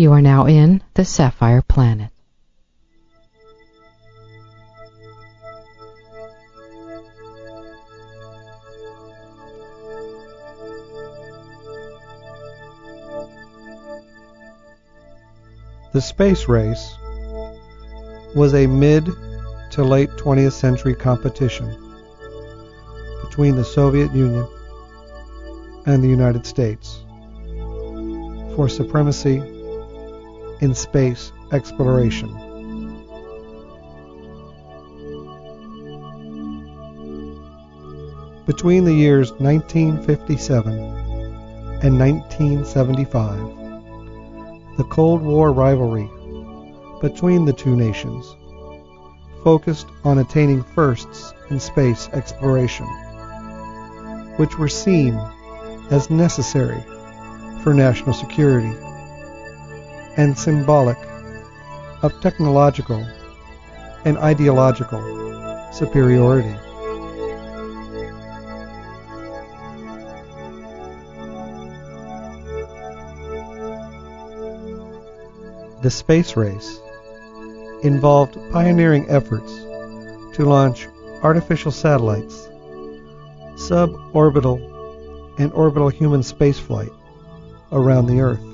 You are now in the Sapphire Planet. The space race was a mid to late 20th century competition between the Soviet Union and the United States for supremacy in space exploration. Between the years 1957 and 1975, the Cold War rivalry between the two nations focused on attaining firsts in space exploration, which were seen as necessary for national security and symbolic of technological and ideological superiority. The space race involved pioneering efforts to launch artificial satellites, suborbital and orbital human spaceflight around the Earth,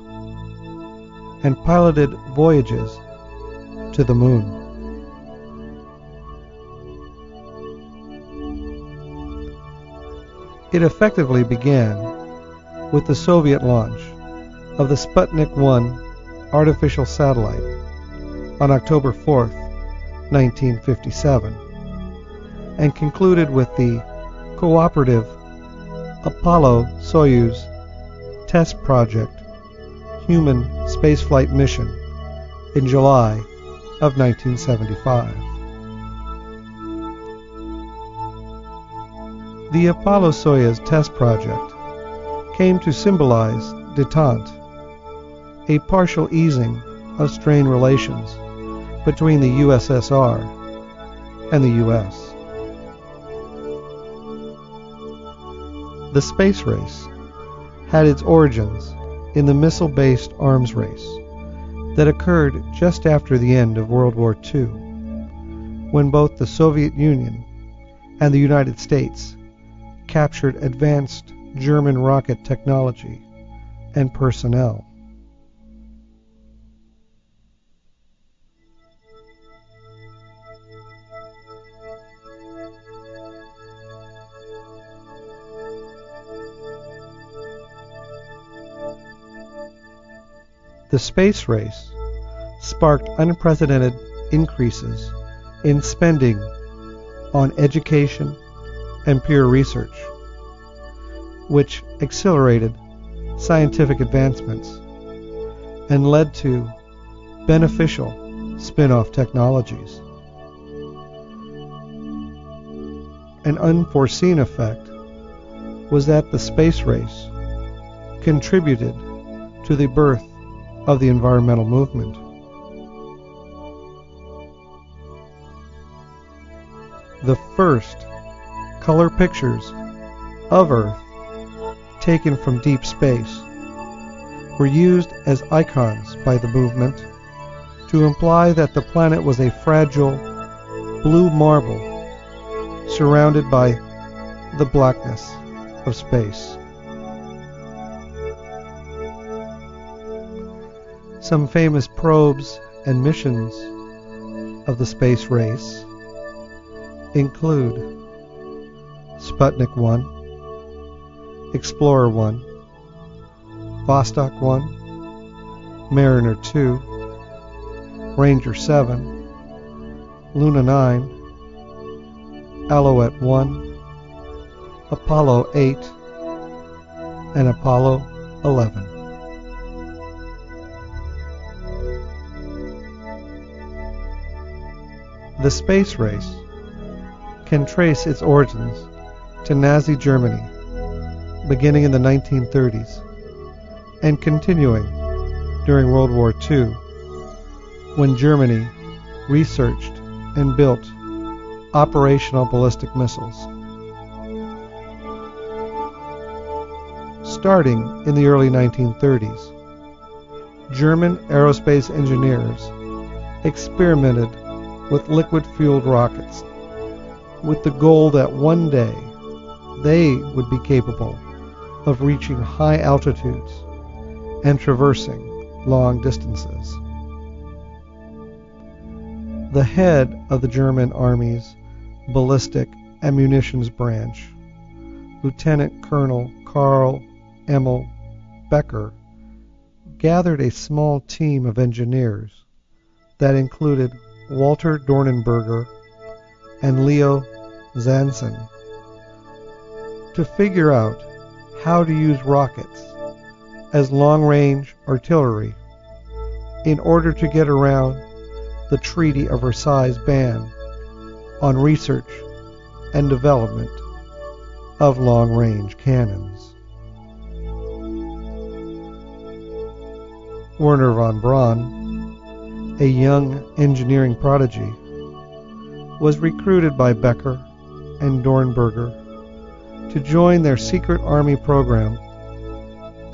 and piloted voyages to the Moon. It effectively began with the Soviet launch of the Sputnik 1 artificial satellite on October 4, 1957, and concluded with the cooperative Apollo Soyuz test project human spaceflight mission in July of 1975. The Apollo Soyuz test project came to symbolize detente, a partial easing of strained relations between the USSR and the US. The space race had its origins in the missile based arms race that occurred just after the end of World War II, when both the Soviet Union and the United States captured advanced German rocket technology and personnel. The space race sparked unprecedented increases in spending on education and peer research, which accelerated scientific advancements and led to beneficial spin off technologies. An unforeseen effect was that the space race contributed to the birth of the environmental movement. The first color pictures of Earth taken from deep space were used as icons by the movement to imply that the planet was a fragile blue marble surrounded by the blackness of space. Some famous probes and missions of the space race include Sputnik 1, Explorer 1, Vostok 1, Mariner 2, Ranger 7, Luna 9, Alouette 1, Apollo 8, and Apollo 11. The space race can trace its origins to Nazi Germany, beginning in the 1930s and continuing during World War II, when Germany researched and built operational ballistic missiles. Starting in the early 1930s, German aerospace engineers experimented with liquid fueled rockets with the goal that one day they would be capable of reaching high altitudes and traversing long distances. The head of the German Army's ballistic ammunitions branch, Lieutenant Colonel Karl Emil Becker, gathered a small team of engineers that included Walter Dornberger and Leo Zansen to figure out how to use rockets as long range artillery in order to get around the Treaty of Versailles ban on research and development of long range cannons. Wernher von Braun, a young engineering prodigy, was recruited by Becker and Dornberger to join their secret army program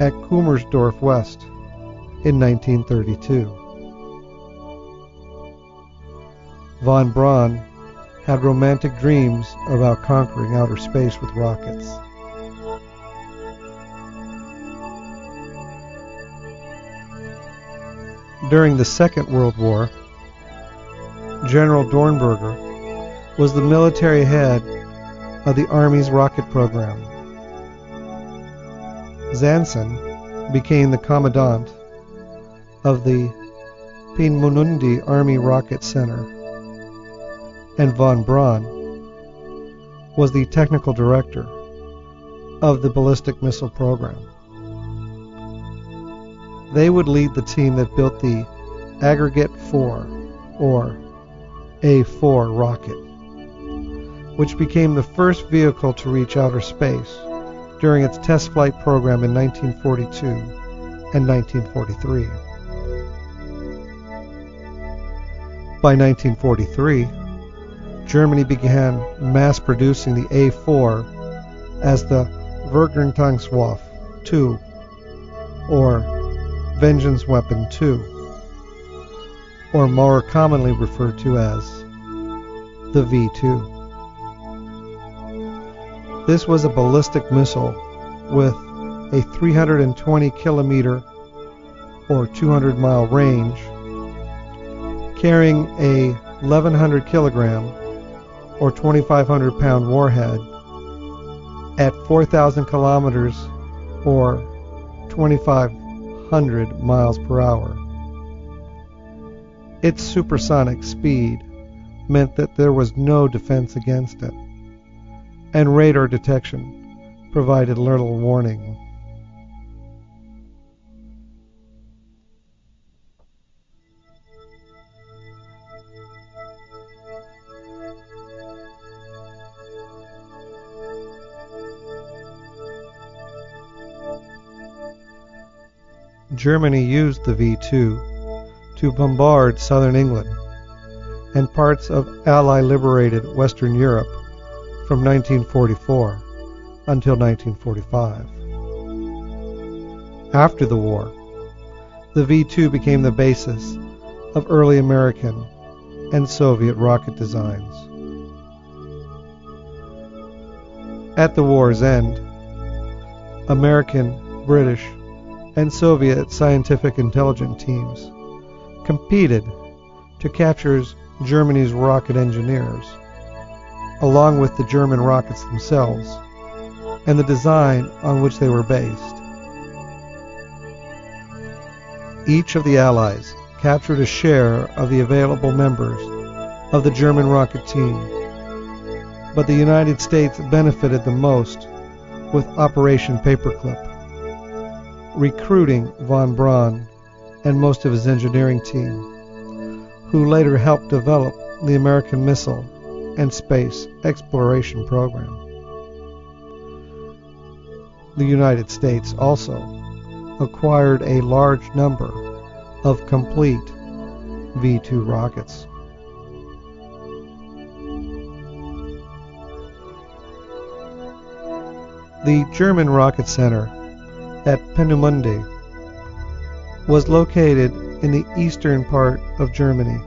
at Kummersdorf West in 1932. Von Braun had romantic dreams about conquering outer space with rockets. During the Second World War, General Dornberger was the military head of the Army's rocket program. Zanssen became the commandant of the Peenemünde Army Rocket Center, and von Braun was the technical director of the ballistic missile program. They would lead the team that built the Aggregate 4, or A4 rocket which became the first vehicle to reach outer space during its test flight program in 1942 and 1943. By 1943, Germany began mass producing the A4 as the Vergeltungswaffe 2 or Vengeance Weapon 2, or more commonly referred to as the V2. This was a ballistic missile with a 320 kilometer or 200 mile range, carrying a 1100 kilogram or 2500 pound warhead at 4000 kilometers or 2500 miles per hour. Its supersonic speed meant that there was no defense against it and radar detection provided little warning. Germany used the V 2 to bombard southern England and parts of Allied liberated Western Europe from 1944 until 1945. After the war, the V 2 became the basis of early American and Soviet rocket designs. At the war's end, American, British, and Soviet scientific intelligence teams competed to capture Germany's rocket engineers, along with the German rockets themselves and the design on which they were based. Each of the Allies captured a share of the available members of the German rocket team, but the United States benefited the most with Operation Paperclip, recruiting von Braun and most of his engineering team, who later helped develop the American missile and space exploration program. The United States also acquired a large number of complete V 2 rockets. The German Rocket Center at Peenemünde was located in the eastern part of Germany,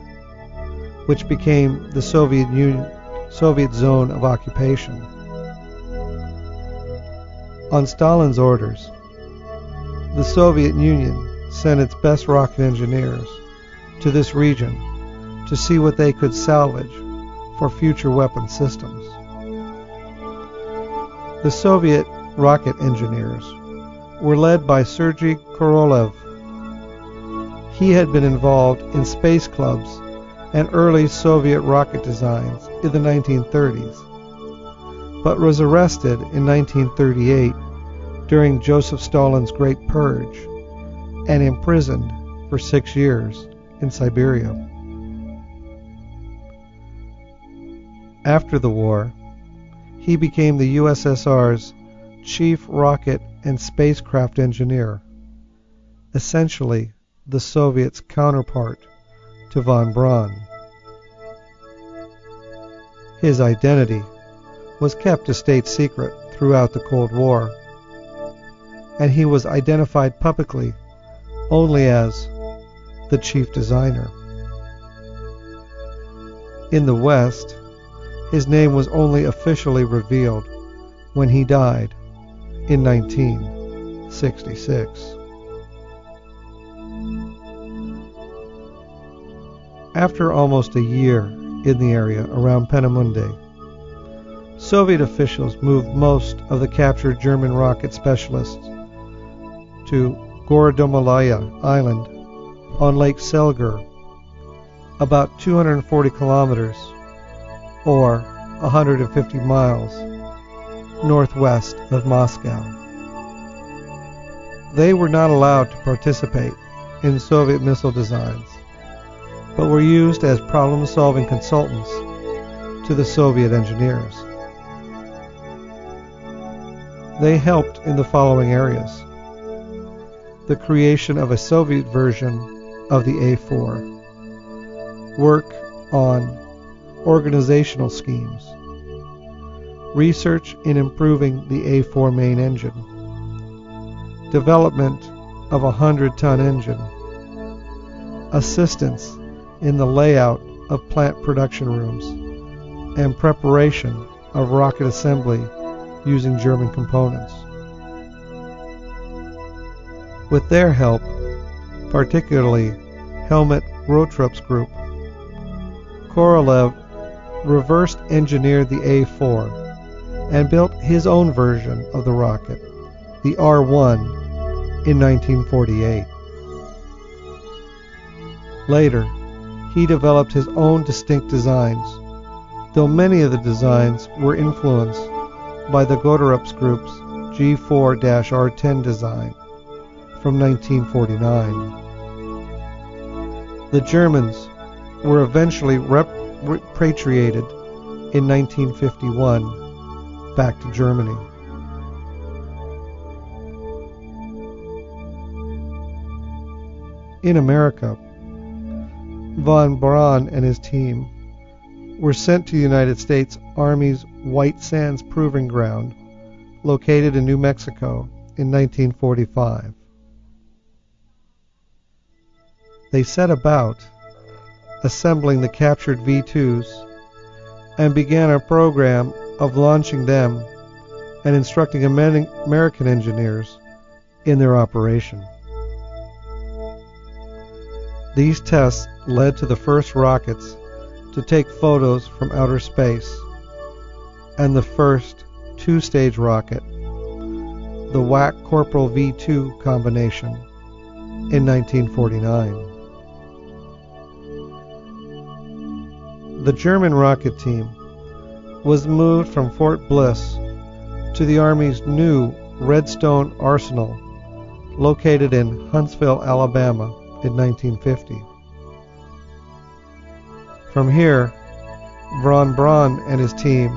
which became the Soviet Union, Soviet zone of occupation. On Stalin's orders, the Soviet Union sent its best rocket engineers to this region to see what they could salvage for future weapon systems. The Soviet rocket engineers were led by Sergei Korolev. He had been involved in space clubs and early Soviet rocket designs in the 1930s, but was arrested in 1938 during Joseph Stalin's Great Purge and imprisoned for six years in Siberia. After the war, he became the USSR's chief rocket and spacecraft engineer, essentially the Soviets' counterpart to von Braun. His identity was kept a state secret throughout the Cold War, and he was identified publicly only as the chief designer. In the West, his name was only officially revealed when he died in 1966. After almost a year in the area around Peenemünde, Soviet officials moved most of the captured German rocket specialists to Gorodomlya Island on Lake Seliger, about 240 kilometers or 150 miles northwest of Moscow. They were not allowed to participate in Soviet missile designs, but were used as problem solving consultants to the Soviet engineers. They helped in the following areas the creation of a Soviet version of the A4, work on organizational schemes, research in improving the A4 main engine, development of a 100 ton engine, assistance in the layout of plant production rooms, and preparation of rocket assembly using German components. With their help, particularly Helmut Gröttrup's group, Korolev reversed engineered the A4 and built his own version of the rocket, the R1, in 1948. Later, he developed his own distinct designs, though many of the designs were influenced by the Gröttrup's Group's G4-R10 design from 1949. The Germans were eventually repatriated in 1951 back to Germany. in America, von Braun and his team were sent to the United States Army's White Sands Proving Ground, located in New Mexico, in 1945. They set about assembling the captured V 2s and began a program of launching them and instructing American engineers in their operation. These tests led to the first rockets to take photos from outer space and the first two stage rocket, the WAC Corporal V 2 combination, in 1949. The German rocket team was moved from Fort Bliss to the Army's new Redstone Arsenal, located in Huntsville, Alabama, in 1950. From here, von Braun and his team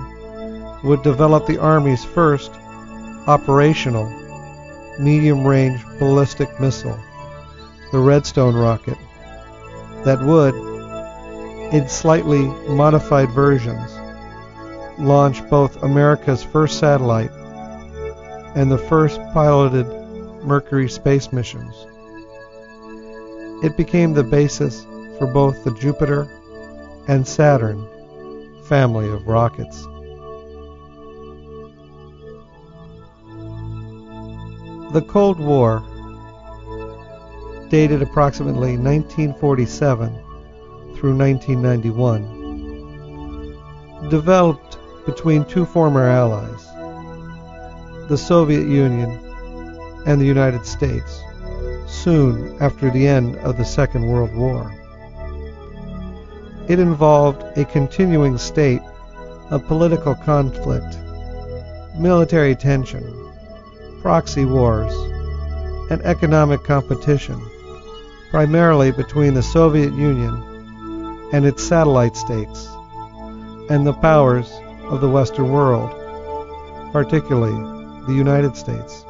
would develop the Army's first operational medium range ballistic missile, the Redstone rocket, that would, in slightly modified versions, launch both America's first satellite and the first piloted Mercury space missions. It became the basis for both the Jupiter and Saturn family of rockets. The Cold War, dated approximately 1947 through 1991, developed between two former allies, the Soviet Union and the United States, soon after the end of the Second World War. It involved a continuing state of political conflict, military tension, proxy wars, and economic competition, primarily between the Soviet Union and its satellite states, and the powers of the Western world, particularly the United States.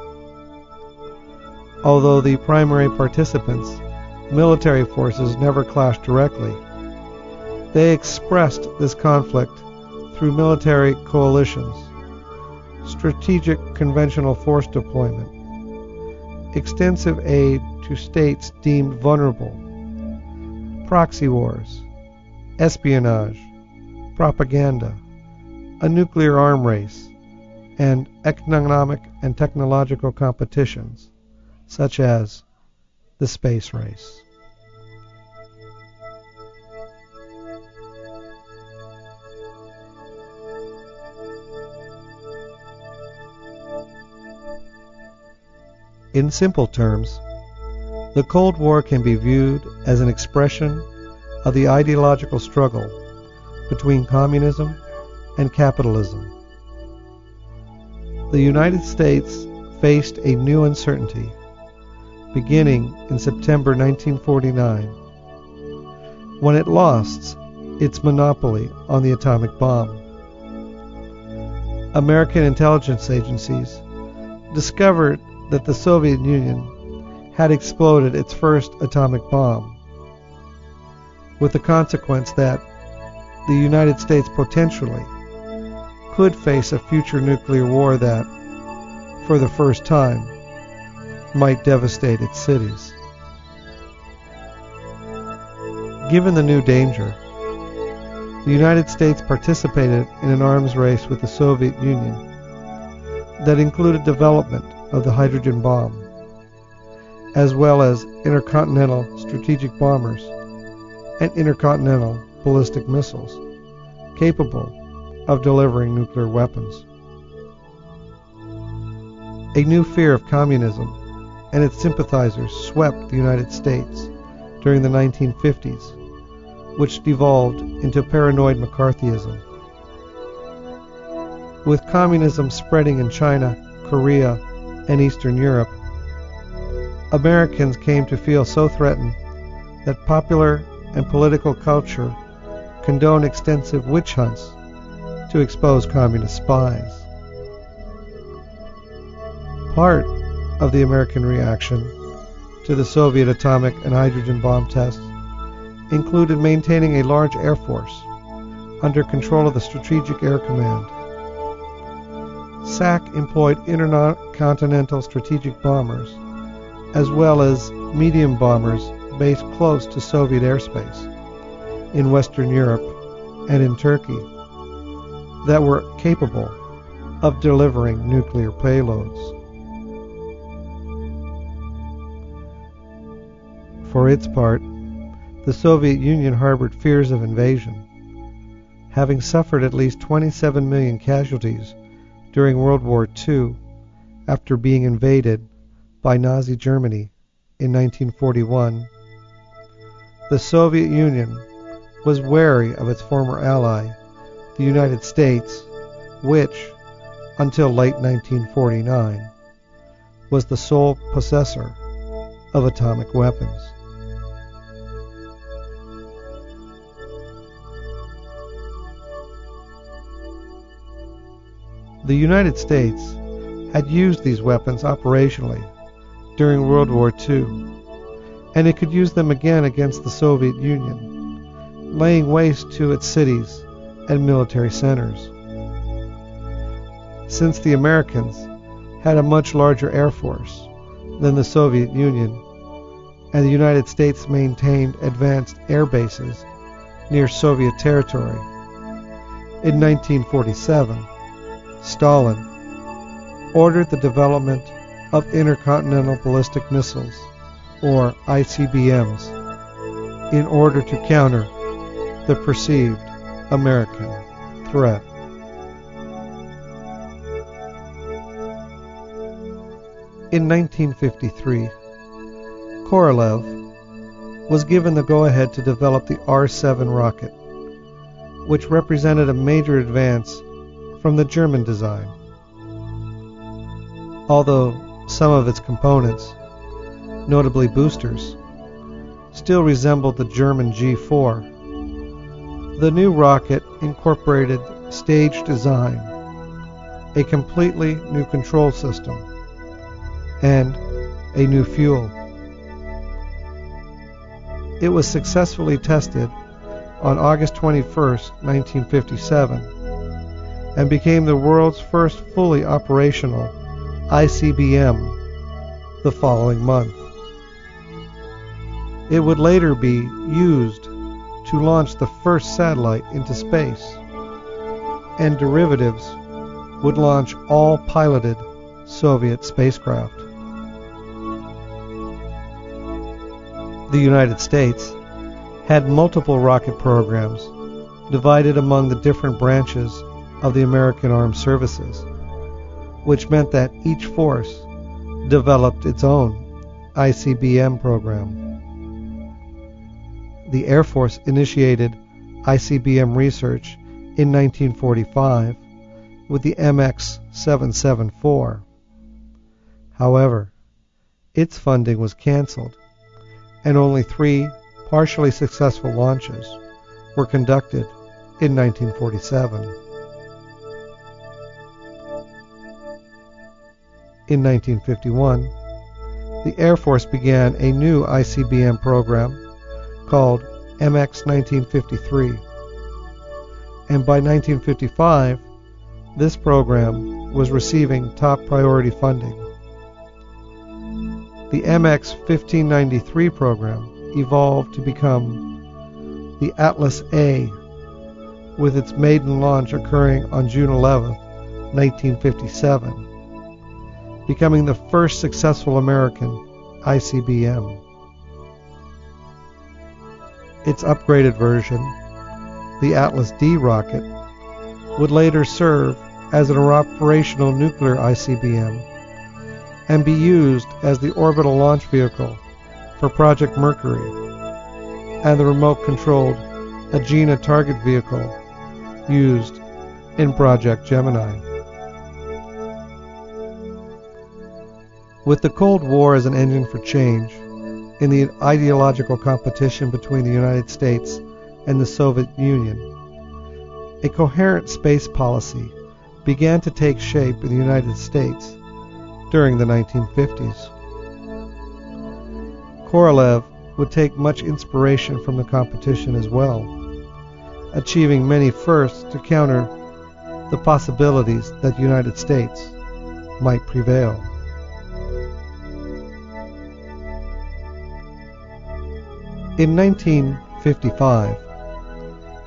Although the primary participants, military forces, never clashed directly, they expressed this conflict through military coalitions strategic conventional force deployment, extensive aid to states deemed vulnerable, proxy wars, espionage, propaganda, a nuclear arm race, and economic and technological competitions, such as the space race. In simple terms, the Cold War can be viewed as an expression of the ideological struggle between communism and capitalism. The United States faced a new uncertainty beginning in September 1949 when it lost its monopoly on the atomic bomb. American intelligence agencies discovered that the Soviet Union had exploded its first atomic bomb, with the consequence that the United States potentially could face a future nuclear war that, for the first time, might devastate its cities. Given the new danger, the United States participated in an arms race with the Soviet Union that included development of the hydrogen bomb, as well as intercontinental strategic bombers and intercontinental ballistic missiles capable of delivering nuclear weapons. A new fear of communism and its sympathizers swept the United States during the 1950s, which devolved into paranoid McCarthyism. With communism spreading in China, Korea, and Eastern Europe, Americans came to feel so threatened that popular and political culture condoned extensive witch hunts to expose communist spies. Part of the American reaction to the Soviet atomic and hydrogen bomb tests included maintaining a large air force under control of the Strategic Air Command. SAC employed intercontinental strategic bombers as well as medium bombers based close to Soviet airspace in Western Europe and in Turkey that were capable of delivering nuclear payloads. For its part, the Soviet Union harbored fears of invasion, having suffered at least 27 million casualties during World War II after being invaded by Nazi Germany in 1941. The Soviet Union was wary of its former ally, the United States, which, until late 1949, was the sole possessor of atomic weapons. The United States had used these weapons operationally during World War II, and it could use them again against the Soviet Union, laying waste to its cities and military centers. Since the Americans had a much larger air force than the Soviet Union, and the United States maintained advanced air bases near Soviet territory, in 1947, Stalin ordered the development of intercontinental ballistic missiles, or ICBMs, in order to counter the perceived American threat. In 1953, Korolev was given the go-ahead to develop the R-7 rocket, which represented a major advance from the German design. Although some of its components, notably boosters, still resembled the German G4, the new rocket incorporated stage design, a completely new control system, and a new fuel. It was successfully tested on August 21, 1957 and became the world's first fully operational ICBM the following month. It would later be used to launch the first satellite into space, and derivatives would launch all piloted Soviet spacecraft. The United States had multiple rocket programs divided among the different branches of the American Armed Services, which meant that each force developed its own ICBM program. The Air Force initiated ICBM research in 1945 with the MX 774. However, its funding was canceled, and only three partially successful launches were conducted in 1947. In 1951, the Air Force began a new ICBM program called MX 1953. And by 1955, this program was receiving top priority funding. The MX 1593 program evolved to become the Atlas A, with its maiden launch occurring on June 11, 1957 becoming the first successful American ICBM. Its upgraded version, the Atlas D rocket, would later serve as an operational nuclear ICBM and be used as the orbital launch vehicle for Project Mercury and the remote controlled Agena target vehicle used in Project Gemini. With the Cold War as an engine for change, in the ideological competition between the United States and the Soviet Union, a coherent space policy began to take shape in the United States during the 1950s. Korolev would take much inspiration from the competition as well, achieving many firsts to counter the possibilities that the United States might prevail. In 1955,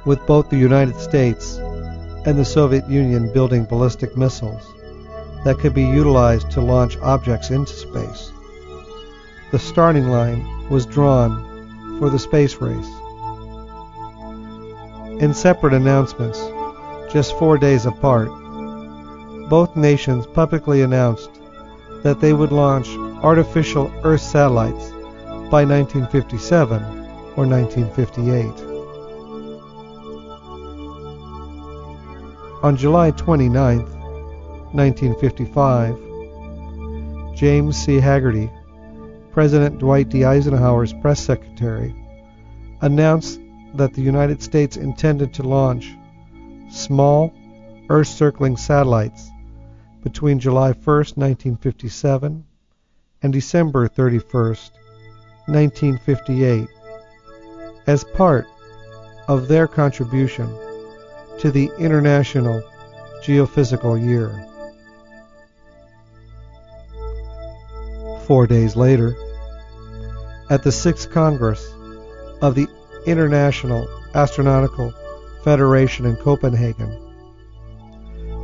with both the United States and the Soviet Union building ballistic missiles that could be utilized to launch objects into space, the starting line was drawn for the space race. In separate announcements, just four days apart, both nations publicly announced that they would launch artificial Earth satellites by 1957 or 1958. On July 29, 1955, James C. Hagerty, President Dwight D. Eisenhower's press secretary, announced that the United States intended to launch small Earth circling satellites between July 1, 1957 and December 31, 1958, as part of their contribution to the International Geophysical Year. Four days later, at the Sixth Congress of the International Astronautical Federation in Copenhagen,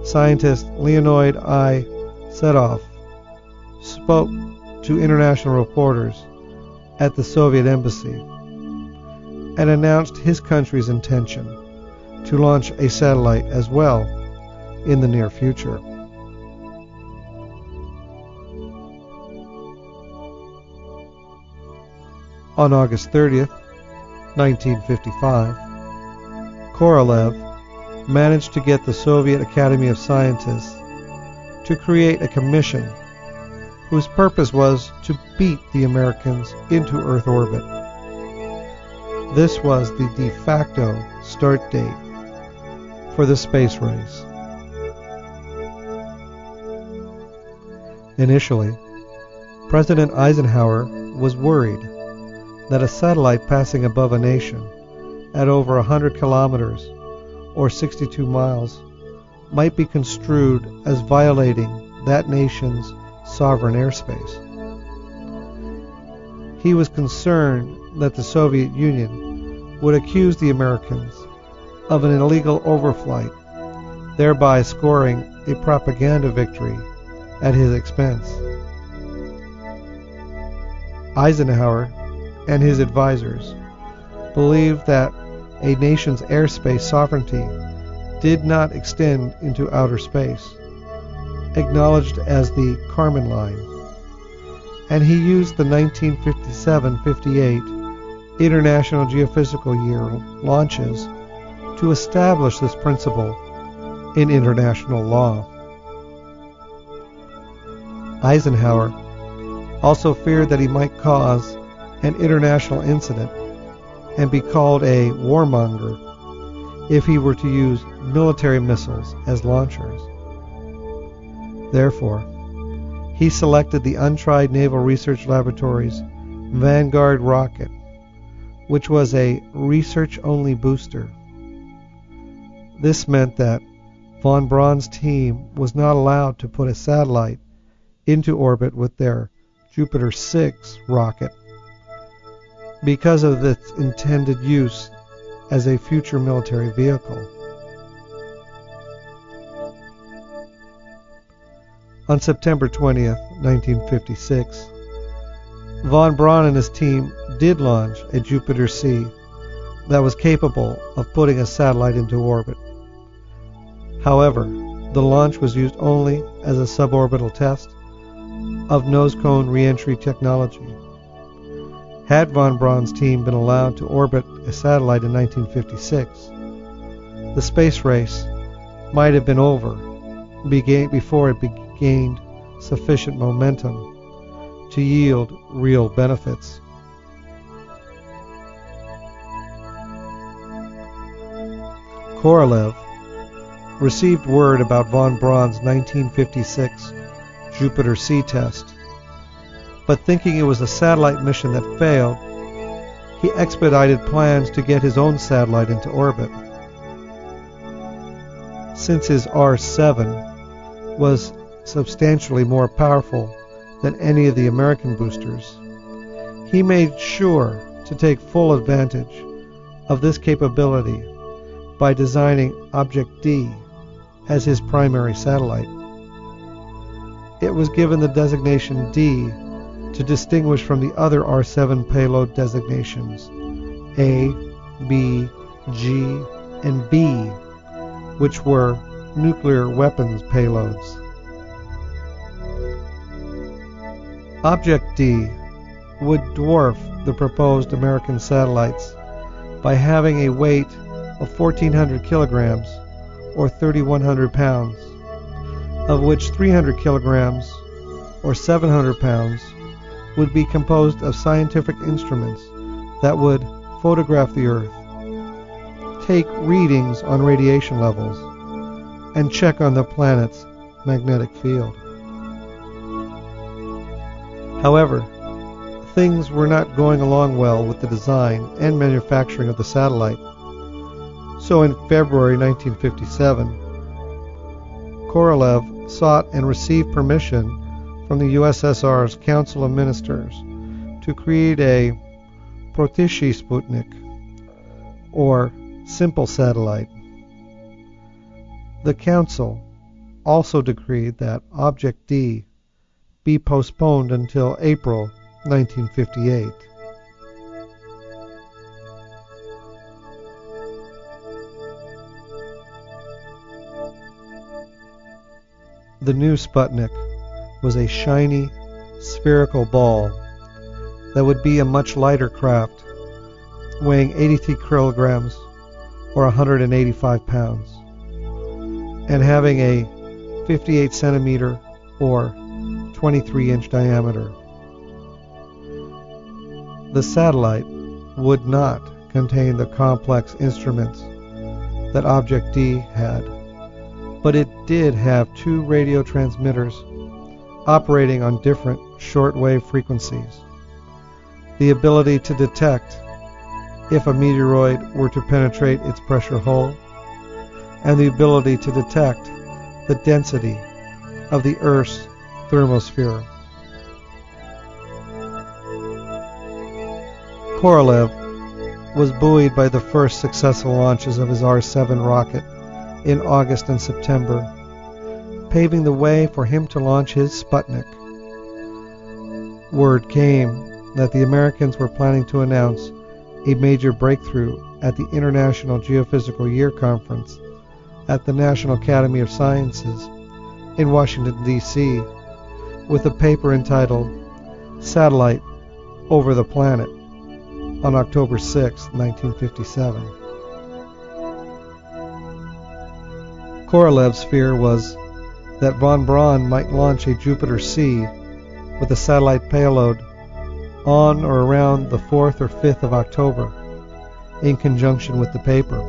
scientist Leonid I. Sedov spoke to international reporters at the Soviet embassy and announced his country's intention to launch a satellite as well in the near future. On August 30th, 1955, Korolev managed to get the Soviet Academy of Scientists to create a commission whose purpose was to beat the Americans into Earth orbit. This was the de facto start date for the space race. Initially, President Eisenhower was worried that a satellite passing above a nation at over 100 kilometers or 62 miles might be construed as violating that nation's sovereign airspace. He was concerned that the Soviet Union would accuse the Americans of an illegal overflight, thereby scoring a propaganda victory at his expense. Eisenhower and his advisers believed that a nation's airspace sovereignty did not extend into outer space, acknowledged as the Kármán Line, and he used the 1957-58 International Geophysical Year launches to establish this principle in international law. Eisenhower also feared that he might cause an international incident and be called a warmonger if he were to use military missiles as launchers. Therefore, he selected the untried Naval Research Laboratory's Vanguard rocket, which was a research only booster. This meant that von Braun's team was not allowed to put a satellite into orbit with their Jupiter 6 rocket because of its intended use as a future military vehicle. On September 20th, 1956, von Braun and his team did launch a Jupiter C that was capable of putting a satellite into orbit. However, the launch was used only as a suborbital test of nose cone reentry technology. Had von Braun's team been allowed to orbit a satellite in 1956, the space race might have been over before it gained sufficient momentum to yield real benefits. Korolev received word about von Braun's 1956 Jupiter C test but thinking it was a satellite mission that failed, he expedited plans to get his own satellite into orbit. Since his R7 was substantially more powerful than any of the American boosters, he made sure to take full advantage of this capability by designing Object D as his primary satellite. It was given the designation D to distinguish from the other R7 payload designations A, B, G, and B, which were nuclear weapons payloads. Object D would dwarf the proposed American satellites by having a weight of 1,400 kilograms or 3,100 pounds, of which 300 kilograms or 700 pounds would be composed of scientific instruments that would photograph the Earth, take readings on radiation levels, and check on the planet's magnetic field. However, things were not going along well with the design and manufacturing of the satellite. So in February 1957, Korolev sought and received permission from the USSR's Council of Ministers to create a Prosteishiy Sputnik, or simple satellite. The Council also decreed that Object D be postponed until April 1958. The new Sputnik was a shiny, spherical ball that would be a much lighter craft, weighing 83 kilograms or 185 pounds, and having a 58 centimeter or 23 inch diameter. The satellite would not contain the complex instruments that Object D had, but it did have two radio transmitters operating on different shortwave frequencies. The ability to detect if a meteoroid were to penetrate its pressure hull, and the ability to detect the density of the Earth's thermosphere. Korolev was buoyed by the first successful launches of his R-7 rocket in August and September, paving the way for him to launch his Sputnik. Word came that the Americans were planning to announce a major breakthrough at the International Geophysical Year Conference at the National Academy of Sciences in Washington, D.C., with a paper entitled Satellite Over the Planet on October 6, 1957. Korolev's fear was that von Braun might launch a Jupiter C with a satellite payload on or around the 4th or 5th of October, in conjunction with the paper.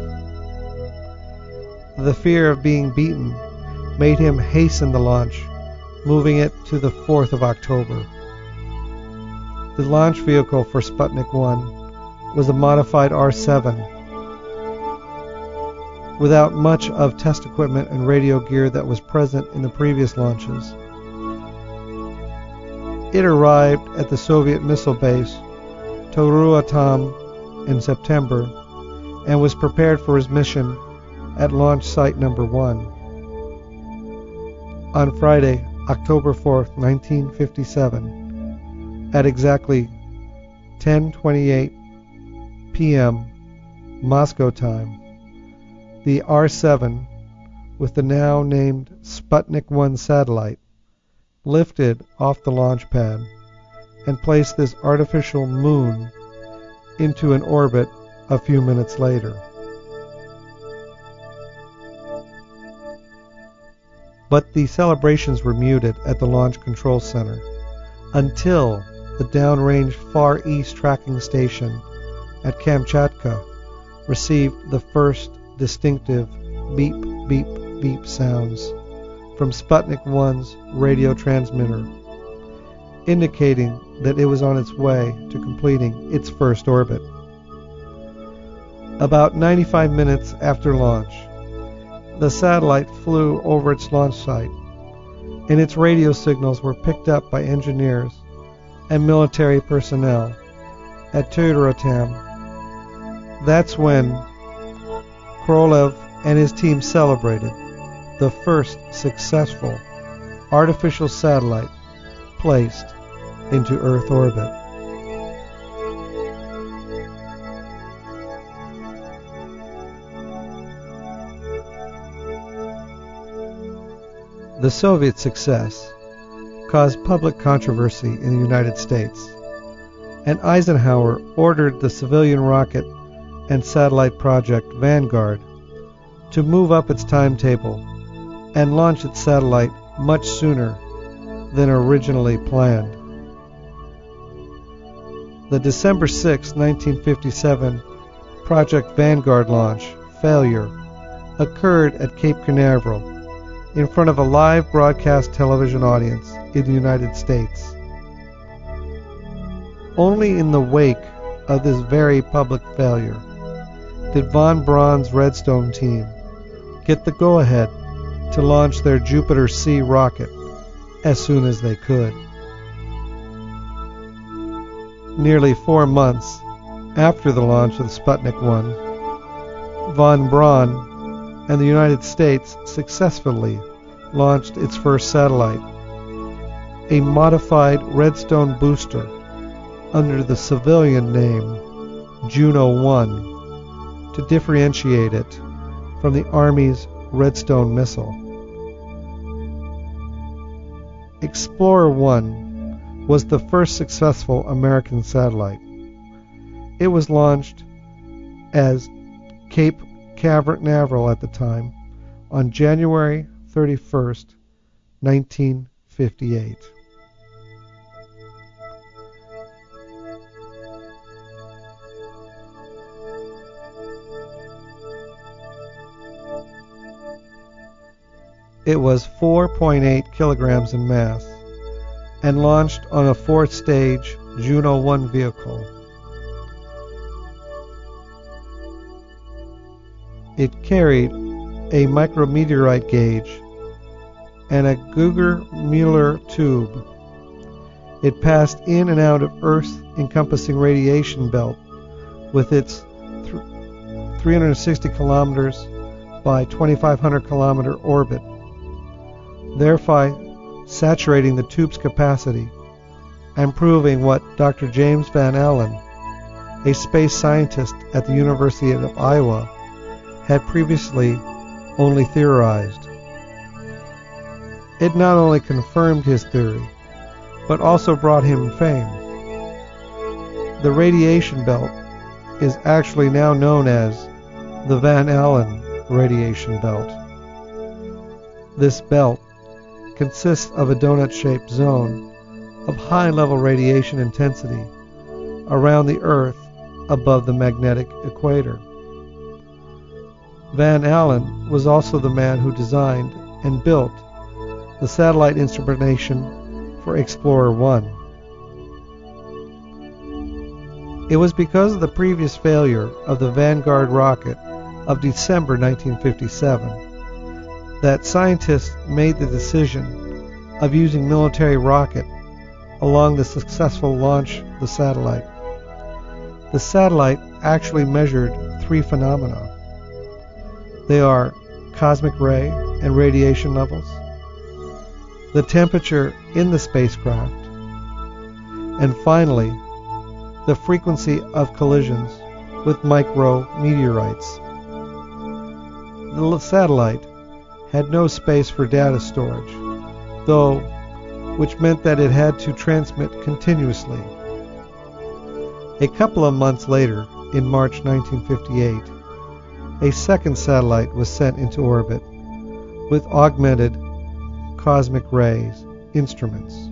The fear of being beaten made him hasten the launch, moving it to the 4th of October. The launch vehicle for Sputnik 1 was a modified R7 without much of test equipment and radio gear that was present in the previous launches. It arrived at the Soviet missile base Tyuratam in September and was prepared for his mission at launch site number 1. On Friday, October 4, 1957, at exactly 10:28 p.m. Moscow time, the R-7 with the now named Sputnik 1 satellite lifted off the launch pad and placed this artificial moon into an orbit a few minutes later. But the celebrations were muted at the Launch Control Center until the downrange Far East tracking station at Kamchatka received the first distinctive beep, beep, beep sounds from Sputnik 1's radio transmitter, indicating that it was on its way to completing its first orbit. About 95 minutes after launch, the satellite flew over its launch site, and its radio signals were picked up by engineers and military personnel at Tyuratam. That's when Korolev and his team celebrated the first successful artificial satellite placed into Earth orbit. The Soviet success caused public controversy in the United States, and Eisenhower ordered the civilian rocket and satellite project Vanguard to move up its timetable and launch its satellite much sooner than originally planned. The December 6, 1957 Project Vanguard launch failure occurred at Cape Canaveral in front of a live broadcast television audience in the United States. Only in the wake of this very public failure did von Braun's Redstone team get the go ahead to launch their Jupiter C rocket as soon as they could. Nearly four months after the launch of the Sputnik 1, von Braun and the United States successfully launched its first satellite, a modified Redstone booster under the civilian name Juno 1 to differentiate it from the Army's Redstone missile. Explorer 1 was the first successful American satellite. It was launched as Cape Canaveral at the time on January 31st, 1958. It was 4.8 kilograms in mass and launched on a fourth stage Juno 1 vehicle. It carried a micrometeorite gauge and a Geiger-Müller tube. It passed in and out of Earth's encompassing radiation belt with its 360 kilometers by 2500 kilometer orbit thereby saturating the tube's capacity and proving what Dr. James Van Allen, a space scientist at the University of Iowa, had previously only theorized. It not only confirmed his theory, but also brought him fame. The radiation belt is actually now known as the Van Allen radiation belt. This belt consists of a donut-shaped zone of high-level radiation intensity around the Earth above the magnetic equator. Van Allen was also the man who designed and built the satellite instrumentation for Explorer 1. It was because of the previous failure of the Vanguard rocket of December 1957 that scientists made the decision of using military rocket along the successful launch of the satellite. The satellite actually measured three phenomena. They are cosmic ray and radiation levels, the temperature in the spacecraft, and finally, the frequency of collisions with micrometeorites. The satellite had no space for data storage, though which meant that it had to transmit continuously. A couple of months later, in March 1958, a second satellite was sent into orbit with augmented cosmic rays instruments.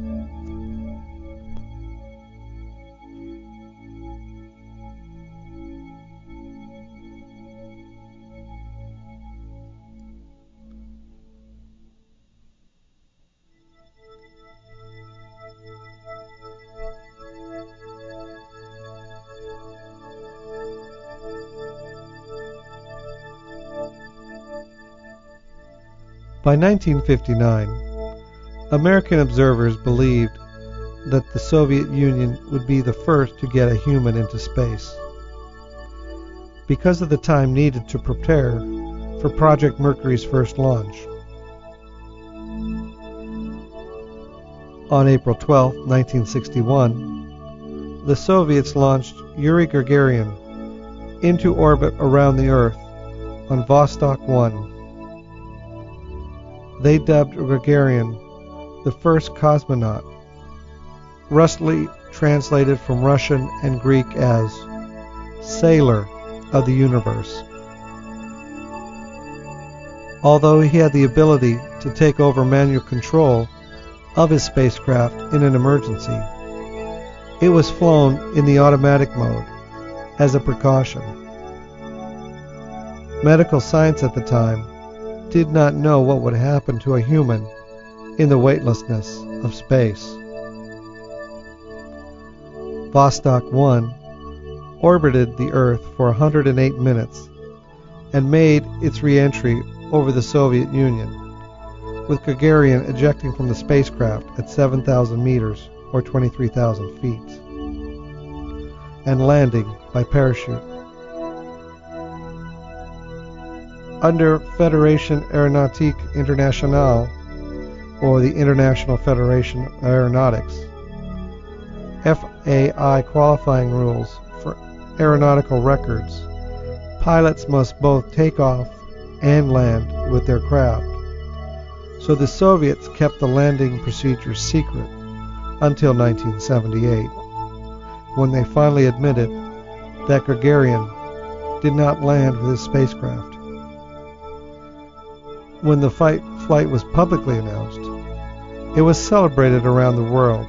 By 1959, American observers believed that the Soviet Union would be the first to get a human into space. Because of the time needed to prepare for Project Mercury's first launch. On April 12, 1961, the Soviets launched Yuri Gagarin into orbit around the Earth on Vostok 1. They dubbed Gagarin the first cosmonaut, roughly translated from Russian and Greek as sailor of the universe. Although he had the ability to take over manual control of his spacecraft in an emergency, it was flown in the automatic mode as a precaution. Medical science at the time did not know what would happen to a human in the weightlessness of space. Vostok 1 orbited the Earth for 108 minutes and made its re-entry over the Soviet Union, with Gagarin ejecting from the spacecraft at 7,000 meters or 23,000 feet and landing by parachute. Under Fédération Aéronautique Internationale, or the International Federation of Aeronautics, FAI qualifying rules for aeronautical records, pilots must both take off and land with their craft. So the Soviets kept the landing procedures secret until 1978 when they finally admitted that Gagarin did not land with his spacecraft. When the fight, flight was publicly announced, it was celebrated around the world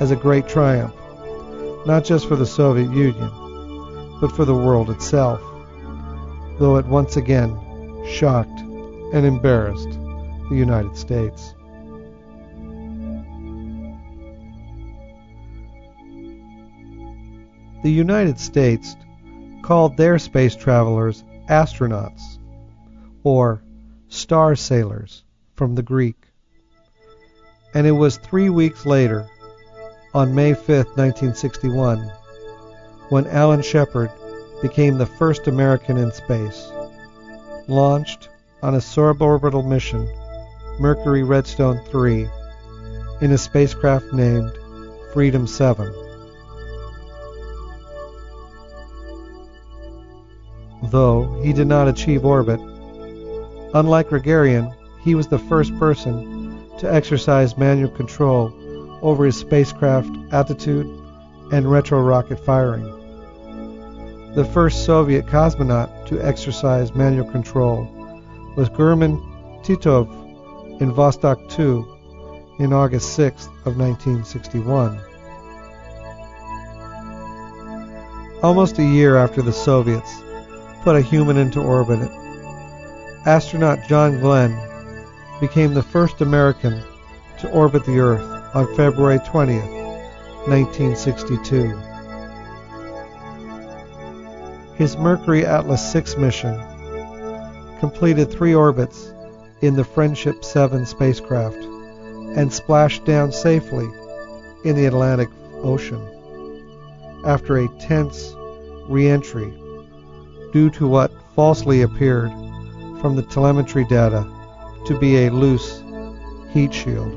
as a great triumph, not just for the Soviet Union, but for the world itself, though it once again shocked and embarrassed the United States. The United States called their space travelers astronauts, or star sailors from the Greek. And it was three weeks later, on May 5, 1961, when Alan Shepard became the first American in space, launched on a suborbital mission, Mercury Redstone 3, in a spacecraft named Freedom 7. though he did not achieve orbit. Unlike Gagarin, he was the first person to exercise manual control over his spacecraft altitude and retro rocket firing. The first Soviet cosmonaut to exercise manual control was German Titov in Vostok 2 in August 6 of 1961. Almost a year after the Soviets put a human into orbit. Astronaut John Glenn became the first American to orbit the Earth on February 20th, 1962. His Mercury Atlas 6 mission completed three orbits in the Friendship 7 spacecraft and splashed down safely in the Atlantic Ocean after a tense reentry due to what falsely appeared from the telemetry data to be a loose heat shield.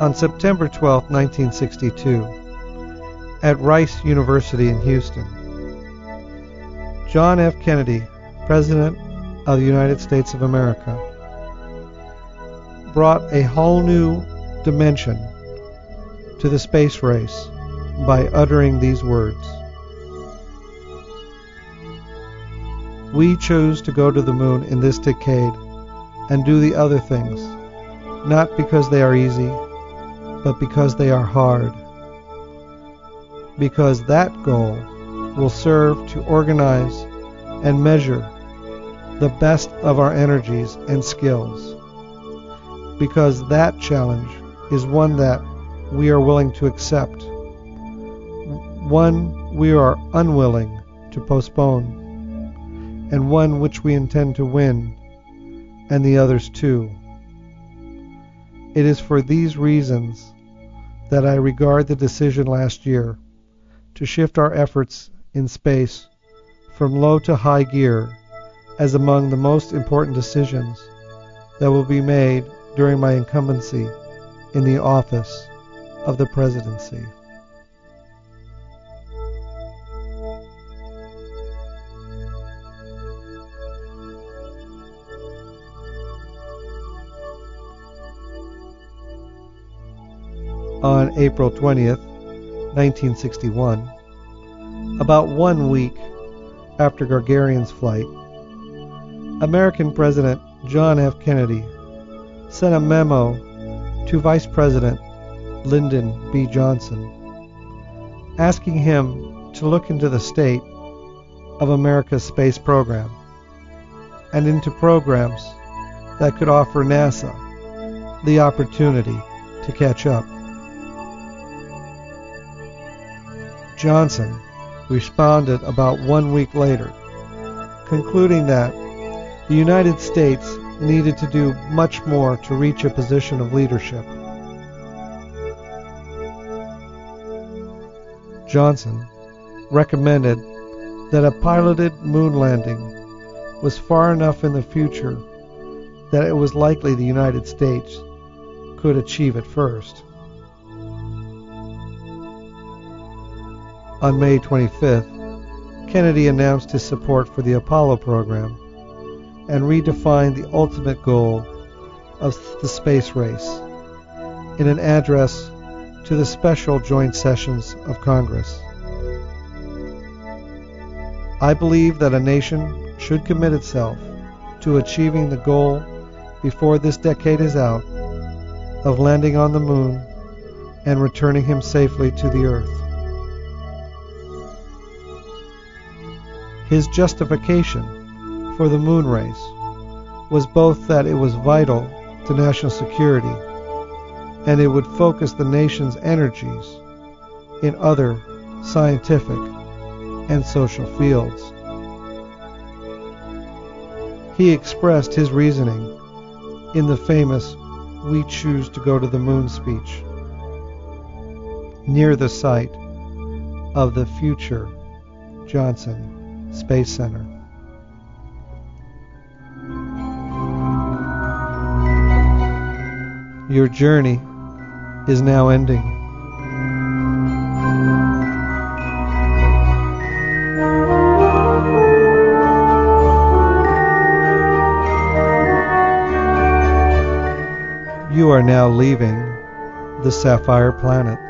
On September 12, 1962, at Rice University in Houston, John F. Kennedy, President of the United States of America, brought a whole new dimension to the space race by uttering these words. We choose to go to the moon in this decade and do the other things, not because they are easy, but because they are hard. Because that goal will serve to organize and measure the best of our energies and skills. Because that challenge is one that we are willing to accept. One we are unwilling to postpone, and one which we intend to win, and the others too. It is for these reasons that I regard the decision last year to shift our efforts in space from low to high gear as among the most important decisions that will be made during my incumbency in the office of the presidency. On April 20th, 1961, about one week after Gagarin's flight, American President John F. Kennedy sent a memo to Vice President Lyndon B. Johnson asking him to look into the state of America's space program and into programs that could offer NASA the opportunity to catch up. Johnson responded about one week later, concluding that the United States needed to do much more to reach a position of leadership. Johnson recommended that a piloted moon landing was far enough in the future that it was likely the United States could achieve it first. On May 25th, Kennedy announced his support for the Apollo program and redefined the ultimate goal of the space race in an address to the special joint sessions of Congress. I believe that a nation should commit itself to achieving the goal before this decade is out of landing on the moon and returning him safely to the earth. His justification for the moon race was both that it was vital to national security and it would focus the nation's energies in other scientific and social fields. He expressed his reasoning in the famous We Choose to Go to the Moon speech near the site of the future Johnson Space Center. Your journey is now ending. You are now leaving the Sapphire Planet.